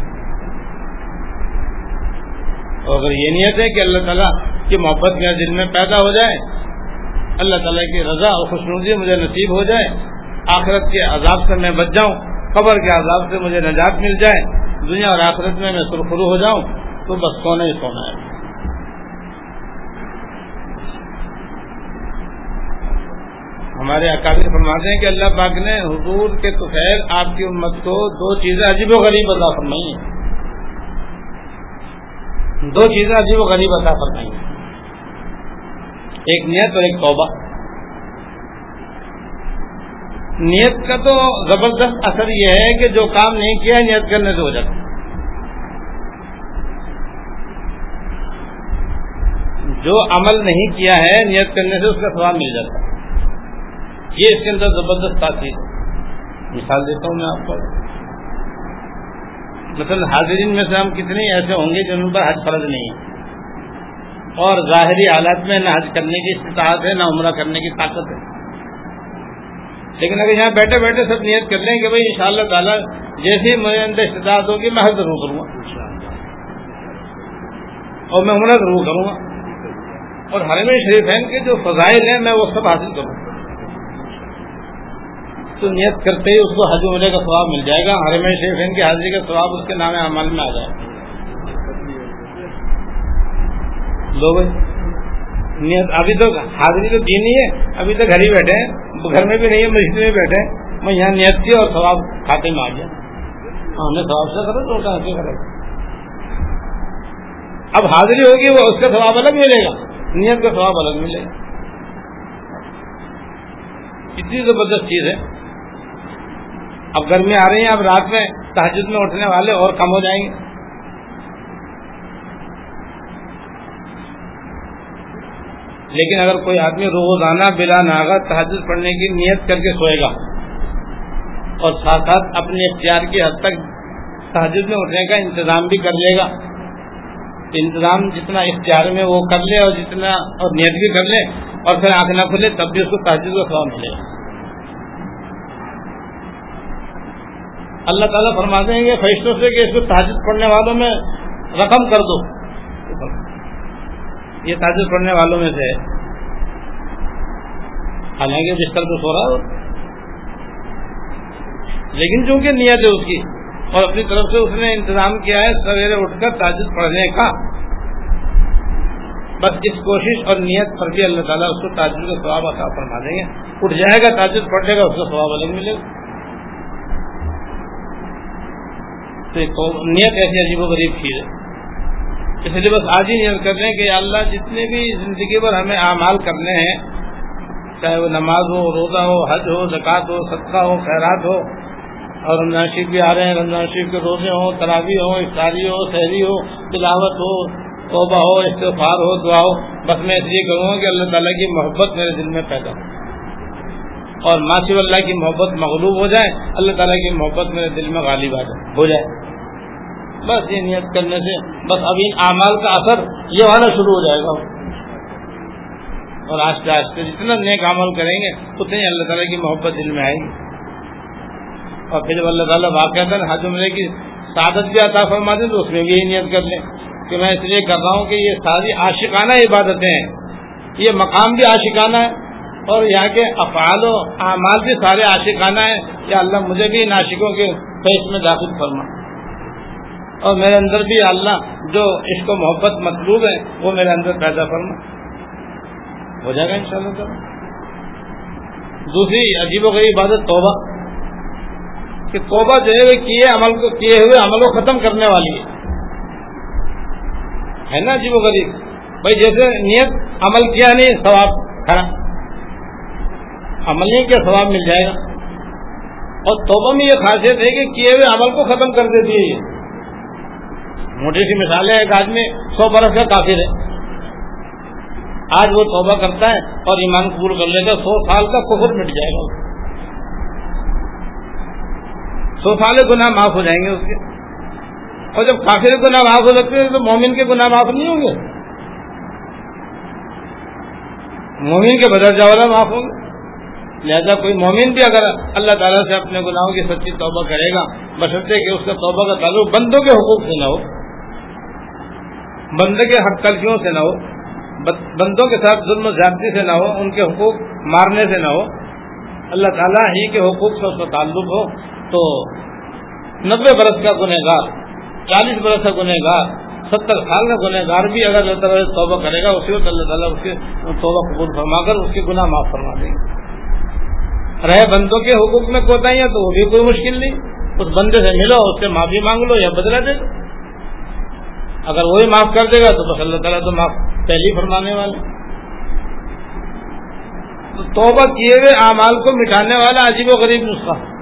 Speaker 1: اور اگر یہ نیت ہے کہ اللہ تعالیٰ کی محبت میرے دل میں پیدا ہو جائے، اللہ تعالیٰ کی رضا اور خوشنودی مجھے نصیب ہو جائے آخرت کے عذاب سے میں بچ جاؤں، قبر کے عذاب سے مجھے نجات مل جائے، دنیا اور آخرت میں میں سرخرو ہو جاؤں، تو بس سونا ہی سونا ہے۔ ہمارے اکابر فرماتے ہیں کہ اللہ پاک نے حضور کے تو خیر آپ کی امت کو دو چیزیں عجیب و غریب ادا فرمائی ہیں۔ دو چیزیں عجیب و غریب عطا فرمائیں ایک نیت اور ایک توبہ۔ نیت کا تو زبردست اثر یہ ہے کہ جو کام نہیں کیا نیت کرنے سے ہو جاتا جو عمل نہیں کیا ہے، نیت کرنے سے اس کا سواب مل جاتا یہ اس کے اندر زبردست تاثیر مثال دیتا ہوں میں آپ کو۔ مثلا حاضرین میں سے ہم کتنے ایسے ہوں گے جن پر حج فرض نہیں ہے۔ اور ظاہری حالات میں نہ حج کرنے کی استطاعت ہے، نہ عمرہ کرنے کی طاقت ہے۔ لیکن اگر یہاں بیٹھے بیٹھے سب نیت کر لیں کہ بھائی ان شاء اللہ تعالیٰ جیسے مجھے اندر استطاعت ہوگی میں حج ضرور کروں گا۔ اور میں عمرہ ضرور کروں گا۔ اور حرم شریفین کے جو فضائل ہیں میں وہ سب حاصل کروں۔ تو نیت کرتے ہی اس کو حج عمرے کا ثواب مل جائے گا۔ حرم شریفین کی حاضری کا ثواب اس کے نام عمل میں آ جائے۔ گا لوگ نیت ابھی تو حاضری تو دی نہیں ہے، ابھی تو گھر ہی بیٹھے ہیں۔ گھر میں بھی نہیں ہے مسجد میں بیٹھے۔ میں یہاں نیت کی اور ثواب کھاتے میں آ گیا ہاں، ہم نے ثواب سے کرے تو کرے اب حاضری ہوگی، وہ اس کا ثواب الگ ملے گا۔ نیت کا ثواب الگ ملے گا۔ اتنی زبردست چیز ہے۔ اب گرمی آ رہی ہیں، اب رات میں تحجد میں اٹھنے والے اور کم ہو جائیں گے۔ لیکن اگر کوئی آدمی روزانہ بلا ناگا تحجد پڑھنے کی نیت کر کے سوئے گا اور ساتھ ساتھ اپنے اختیار کی حد تک تحجد میں اٹھنے کا انتظام بھی کر لے گا، انتظام جتنا اختیار میں وہ کر لے اور جتنا اور نیت بھی کر لے اور پھر آنکھ نہ کھلے تب بھی اس کو تحجد کا سواب ملے گا۔ اللہ تعالیٰ فرماتے ہیں کہ فیصلوں سے کہ اس کو تحجد پڑھنے والوں میں رقم کر دو۔ یہ تحجد پڑھنے والوں میں سے حالانکہ بستر تو سو رہا لیکن چونکہ نیت ہے اس کی، اور اپنی طرف سے اس نے انتظام کیا ہے سویرے اٹھ کر تاجد پڑھنے کا۔ بس اس کوشش اور نیت پر بھی اللہ تعالیٰ اس کو تاجر کا ثواب عطا فرما دیں گے۔ اٹھ جائے گا تاجد پڑھنے کا اس کا ثواب الگ ملے گا۔ تو نیت ایسی عجیب و غریب چیز ہے۔ اس لیے بس آج ہی نیت کر لیں کہ اللہ جتنے بھی زندگی پر ہمیں اعمال کرنے ہیں، چاہے وہ نماز ہو، روزہ ہو، حج ہو، زکوٰۃ ہو، صدقہ ہو، خیرات ہو، اور رمضان شریف بھی آ رہے ہیں، رمضان شریف کے روزے ہوں تراوی ہو افطاری ہو شہری ہو، تلاوت ہو، توبہ ہو استفار ہو، دعا ہو، بس میں اس لیے کروں گا کہ اللہ تعالیٰ کی محبت میرے دل میں پیدا ہو۔ اور ماسف اللہ کی محبت مغلوب ہو جائے، اللہ تعالیٰ کی محبت میرے دل میں غالب آ جائے، ہو جائے۔ بس یہ نیت کرنے سے بس ابھی اعمال کا اثر یہ والا شروع ہو جائے گا۔ اور آہستہ آہستہ جتنا نیک عمل کریں گے اتنے اللہ تعالیٰ کی محبت دل میں آئے گی۔ اور پھر جب اللہ تعالیٰ واقع حج عمرے کی سعادت بھی عطا فرما دیں تو اس میں بھی یہی نیت کر لیں۔ کہ میں اس لیے کر رہا ہوں کہ یہ ساری عاشقانہ عبادتیں ہیں۔ یہ مقام بھی عاشقانہ ہے اور یہاں کے افعال و اعمال بھی سارے عاشقانہ ہیں۔ یا اللہ مجھے بھی ان عاشقوں کے فیس میں داخل فرما۔ اور میرے اندر بھی اللہ جو اس کو محبت مطلوب ہے، وہ میرے اندر پیدا فرما۔ ہو جائے گا ان شاء اللہ دوسری عجیب و غریب عبادت توبہ۔ کہ توبہ جو ہے کیے عمل کو، کیے ہوئے عمل کو ختم کرنے والی ہے۔ نا جی وہ غریب؟ بھائی جیسے نیت عمل کیا نہیں، ثواب کھڑا۔ عمل نہیں کیا، ثواب مل جائے گا۔ اور توبہ میں یہ خاصیت ہے کہ کیے ہوئے عمل کو ختم کر دیتی ہے۔ موٹی سی مثال ہے، ایک آدمی سو برس کا کافر ہے۔ آج وہ توبہ کرتا ہے اور ایمان قبول کر لے گا سو سال کا کفر مٹ جائے گا۔ سو سال گناہ معاف ہو جائیں گے اس کے۔ اور جب کافر گناہ معاف ہو سکتے ہیں تو مومن کے گناہ معاف نہیں ہوں گے۔ مومن کے بدل جاولا معاف ہوں گے۔ لہذا کوئی مومن بھی اگر اللہ تعالیٰ سے اپنے گناہوں کی سچی توبہ کرے گا، بشرطے کہ اس کا توبہ کا تعلق بندوں کے حقوق سے نہ ہو۔ بندے کے حق تلفیوں سے نہ ہو بندوں کے ساتھ ظلم و زیادتی سے نہ ہو، ان کے حقوق مارنے سے نہ ہو، اللہ تعالیٰ ہی کے حقوق سے اس کا تعلق ہو، تو نبے برس کا گنہ گار چالیس برس کا گنہ گار ستر سال کا گنہ گار بھی اگر اللہ تعالیٰ توبہ کرے گا، اسی وقت اللہ تعالیٰ اس کے توبہ قبول فرما کر اس کے گناہ معاف فرما دیں گے رہے بندوں کے حقوق میں کوتاہیاں تو وہ بھی کوئی مشکل نہیں۔ اس بندے سے ملو، اس سے معافی مانگ لو یا بدلا دے دو۔ اگر وہی معاف کر دے گا تو بس اللہ تعالیٰ تو معاف پہلی فرمانے والے تو توبہ کیے ہوئے اعمال کو مٹانے والا عجیب و غریب نسخہ۔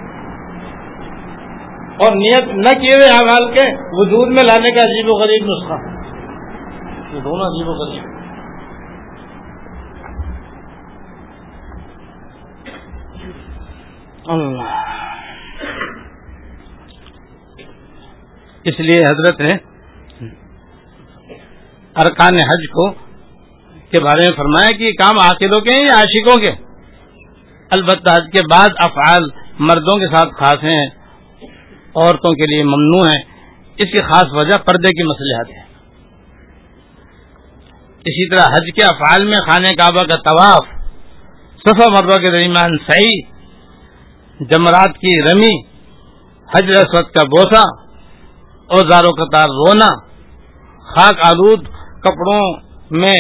Speaker 1: اور نیت نہ کیے ہوئے اعمال کے وجود میں لانے کا عجیب و غریب نسخہ۔ یہ دونوں عجیب و غریب۔ اللہ۔ اس لیے حضرت نے ارکان حج کو کے بارے میں فرمایا کہ یہ کام عاقلوں کے ہیں یا عاشقوں کے؟ البتہ حج کے بعد افعال مردوں کے ساتھ خاص ہیں، عورتوں کے لیے ممنوع ہے اس کی خاص وجہ پردے کی مصلحت ہے۔ اسی طرح حج کے افعال میں خانہ کعبہ کا طواف صفا مربع کے درمیان صحیح جمرات کی رمی حج رسوت کا بوسا اور زاروں قطار رونا، خاک آلود کپڑوں میں،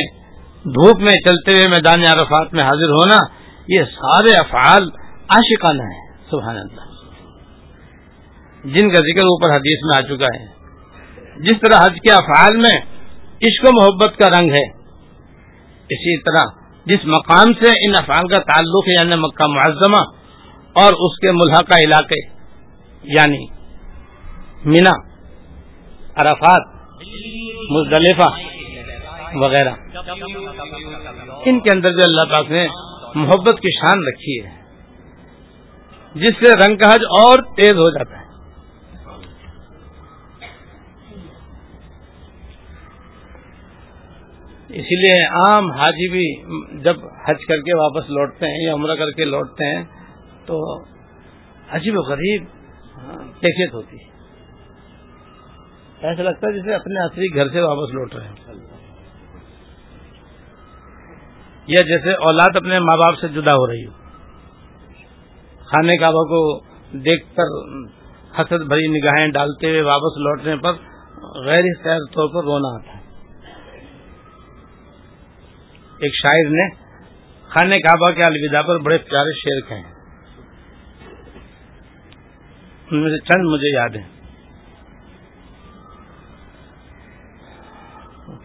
Speaker 1: دھوپ میں چلتے ہوئے میدان عرفات میں حاضر ہونا، یہ سارے افعال عاشقانہ ہیں، سبحان اللہ۔ جن کا ذکر اوپر حدیث میں آ چکا ہے۔ جس طرح حج کے افعال میں عشق و محبت کا رنگ ہے، اسی طرح جس مقام سے ان افعال کا تعلق ہے یعنی مکہ معظمہ اور اس کے ملحقہ علاقے یعنی مینا، عرفات، مزدلفہ وغیرہ۔ ان کے اندر جو اللہ پاک نے محبت کی شان رکھی ہے، جس سے رنگ کا حج اور تیز ہو جاتا ہے۔ اسی لیے عام حاجی بھی جب حج کر کے واپس لوٹتے ہیں یا عمرہ کر کے لوٹتے ہیں، تو عجیب و غریب ہاں، کیفیت ہوتی ہے۔ ایسا لگتا ہے جسے اپنے اصلی گھر سے واپس لوٹ رہے ہیں یا جیسے اولاد اپنے ماں باپ سے جدا ہو رہی ہو۔ خانے کعبہ کو دیکھ کر حسد بھری نگاہیں ڈالتے ہوئے واپس لوٹنے پر غیر اختیار طور پر رونا آتا ہے۔ ایک شاعر نے خانے کعبہ کے الوداع پر بڑے پیارے شعر کہے ان میں سے چند مجھے یاد ہیں۔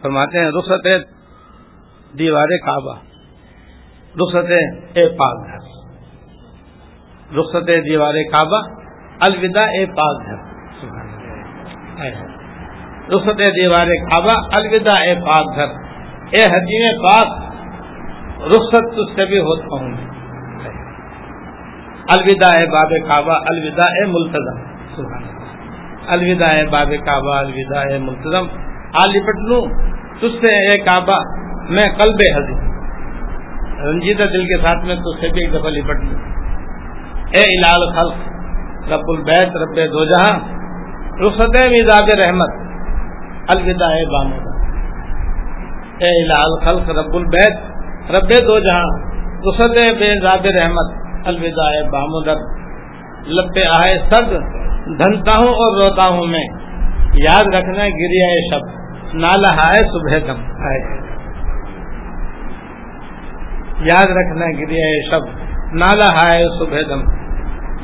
Speaker 1: فرماتے ہیں، رخصت دیوار کعبہ۔ رخصت اے پاک گھر۔ رخصت دیوار کعبہ، الوداع اے پاک گھر۔ رخصت دیوار کعبہ، الوداع اے پاک گھر۔ اے حجیم پاک، رخصت تج سے بھی ہوتا ہوں۔ الوداع اے باب کعبہ، الوداع اے ملتظم الوداع اے باب کعبہ، الوداع اے ملتظم آ لپٹ لوں تج سے اے کعبہ، میں قلب حضر رنجیدہ دل کے ساتھ میں تو سے بھی ایک دفعہ لپٹ لوں۔ اے الال خلق رب البیت، رب دو جہاں، رخصت مزاج رحمت، الوداع بامدا اے الال خلق رب البیت، رب دو جہاں، رخصت بے زاد رحمت، الوداع بامدر لب آئے سرد دھنتا ہوں اور روتا ہوں میں۔ یاد رکھنا گریا شب، نالہ آئے صبح دم۔ آئے یاد رکھنا گریا شب نالا ہائے صبح دم۔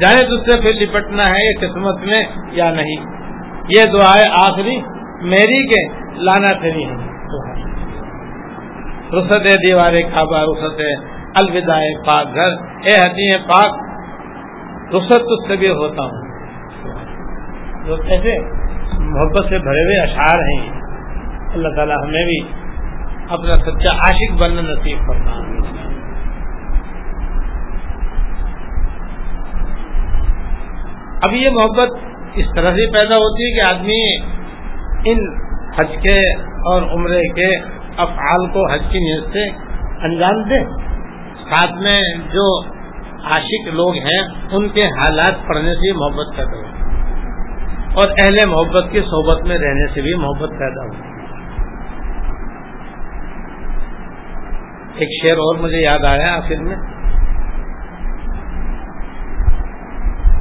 Speaker 1: جائے تج سے پھر لپٹنا ہے یہ قسمت میں یا نہیں؟ یہ دعائیں آخری میری کے لانا تیری ہے رخت دیوار کعبہ رخت الوداع پاک گھر۔ اے حتی پاک، رخصت تج سے بھی ہوتا ہوں۔ جو کیسے محبت سے بھرے ہوئے اشعار ہیں۔ اللہ تعالیٰ ہمیں بھی اپنا سچا عاشق بننا نصیب کرنا اب یہ محبت اس طرح سے پیدا ہوتی ہے کہ آدمی ان حج کے اور عمرے کے افعال کو حج کی نیت سے انجام دے۔ ساتھ میں جو عاشق لوگ ہیں، ان کے حالات پڑھنے سے محبت پیدا ہو اور اہل محبت کی صحبت میں رہنے سے بھی محبت پیدا ہو ایک شعر اور مجھے یاد آیا آخر میں۔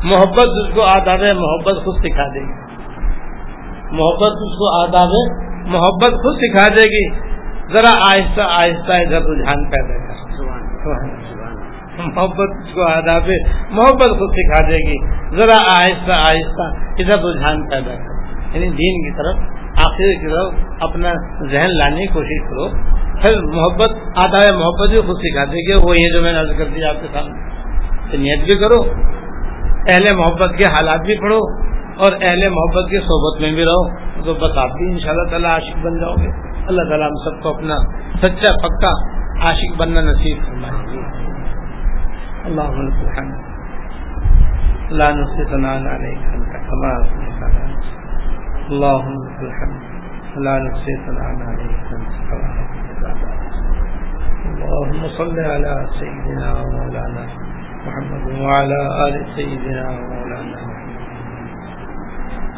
Speaker 1: محبت اس کو آداب ہے، محبت خود سکھا دے گی۔ محبت اس کو آداب ہے، محبت خود سکھا دے گی۔ ذرا آہستہ آہستہ ادھر رجحان پیدا کر۔ محبت اس کو آداب ہے، محبت خود سکھا دے گی۔ ذرا آہستہ آہستہ ادھر رجحان پیدا کر۔ یعنی دین کی طرف، آخر کی طرف اپنا ذہن لانے کی کوشش کرو۔ پھر محبت آداب محبت بھی خود سکھا دے گی۔ وہ یہ جو میں نے کر دیا آپ کے سامنے۔ نیت بھی کرو۔ اہل محبت کے حالات بھی پڑھو اور اہل محبت کی صحبت میں بھی رہو تو بس آپ بھی ان شاء اللہ تعالیٰ عاشق بن جاؤ گے۔ اللہ تعالیٰ ہم سب کو اپنا سچا، پکا عاشق بننا نصیب فرمائے۔ اللہ اللهم صل على سيدنا ومولانا محمد وعلى آل سيدنا ومولانا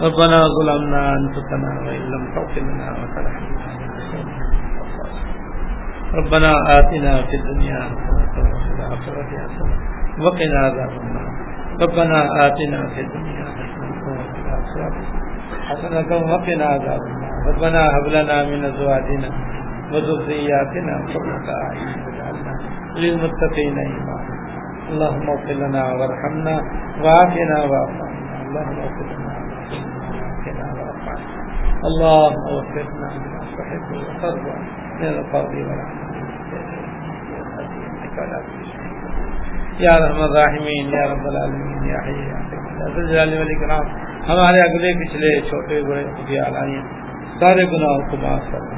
Speaker 1: ربنا ظلمنا أنفسنا وإن لم تغفر لنا وترحمنا ربنا آتنا في الدنيا حسنة وفي الآخرة حسنة وقنا عذاب النار. ربنا آتنا في الدنيا حسنة وفي الآخرة حسنة وقنا عذاب النار. ربنا هب لنا من أزواجنا وذرياتنا قرة أعين واجعلنا للمتقين إماما. اللهم اغفر لنا وارحمنا وعافنا واعف عنا اللهم اغفر لنا وعافنا. واعف عنا اللهم وفقنا لما تحب وترضى من القول والعمل یا رحم الراحمین یا رب العالمین یا حی یا قیوم ہمارے اگلے پچھلے چھوٹے بڑے خفیہ علائیں سارے گناہوں کو معاف کرنا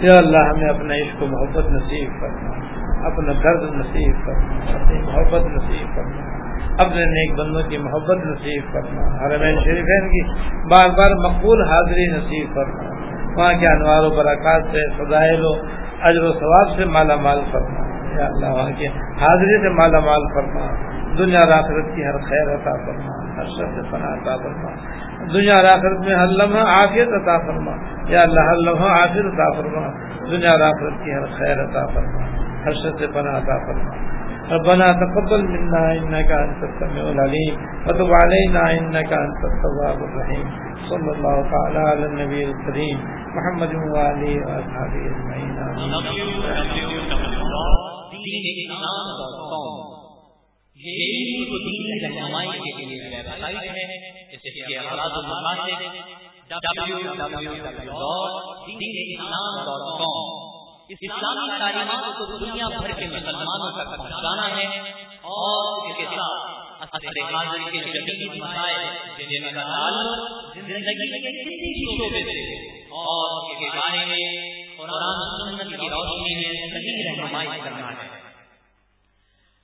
Speaker 1: یا اللہ، ہمیں اپنا عشق و محبت نصیب کرنا اپنا درد نصیب کرنا اپنی محبت نصیب کرنا اپنے نیک بندوں کی محبت نصیب کرنا حرمین شریفین کی بار بار مقبول حاضری نصیب کرنا وہاں کے انوار و برکات سے، فضائل و اجر و ثواب سے مالا مال کرنا یا اللہ، وہاں کے حاضری سے مالا مال کرنا دنیا آخرت کی ہر خیر عطا کرنا ہر شخص پناہ عطا کرنا دنیا آخرت میں ہر لمحہ عافیت عطا فرما۔ یا اللہ، ہر لمحہ عافیت عطا فرما۔ دنیا آخرت کی ہر خیر عطا فرما۔ ہر شخص پناہ عطا فرما۔ ربنا تقبل منا انك انت السميع العليم وتب علينا انك انت التواب الرحيم صلى الله تعالى على النبي الكريم محمد وعلى اصحابه اجمعين
Speaker 2: یہ رہنمائی کے لیے ویب سائٹ ہے اس کے اخراج المقاصد اس اسلامی تعلیمات کو دنیا بھر کے مسلمانوں تک پہنچانا ہے اور اس کے ساتھ اثر حاضر کے جدید مسائل جن کا تعلق زندگی کے کسی بھی شعبے سے اور اس کے بارے میں قرآن سنت کی روشنی میں صحیح رہنمائی کرنا ہے۔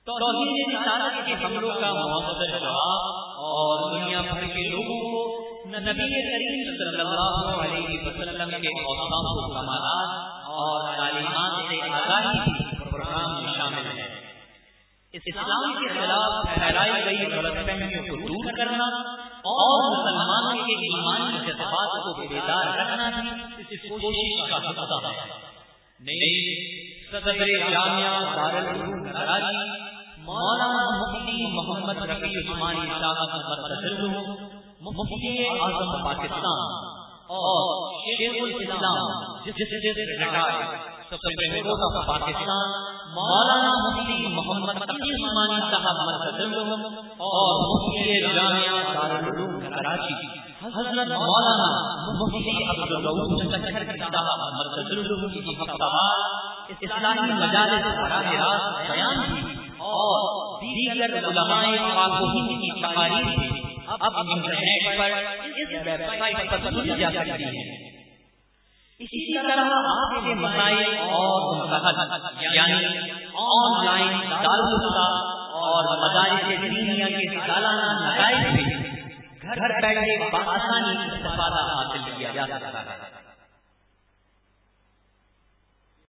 Speaker 2: توحید رسالت کے حملوں کا مؤثر جواب اور دنیا بھر کے لوگوں کو نبی کریم صلی اللہ علیہ وسلم کے اوسام و کمالات اور تعلیمات سے آگاہی پروگرام میں شامل ہے۔ اسلام کے خلاف پھیلائی گئی غلط فہمیوں کو دور کرنا اور مسلمانوں کے ایمانی جذبات کو بیدار رکھنا بھی اس کوشش کا حصہ ہے۔ نئی صدر جامعہ دارالعلوم کراچی، مولانا مفتی محمد رفیع عثمانی صاحب مفتی اعظم پاکستان۔ اور شیخ الاسلام، جس جس retire supreme court of Pakistan, Maulana Mufti Muhammad Taqi Usmani صاحب مرکز اور مفتی جامعہ دارالعلوم کراچی۔ حضرت مولانا مفتی عبد الرؤوف صاحب مرکز کی ہفتہ اسلامی مجالس براہ راست بیان کی اور دیگر علماء خاصین کی تقاریر اب انٹرنیٹ پر اس ویب سائٹ پر سنی جا سکتی ہے۔ اسی طرح آپ کے مسائل اور مسائل یعنی آن لائن دارالفتا اور مدارس دینیا کے سالانہ نتائج بھی گھر بیٹھے بآسانی استفادہ حاصل کیا جا سکتا ہے۔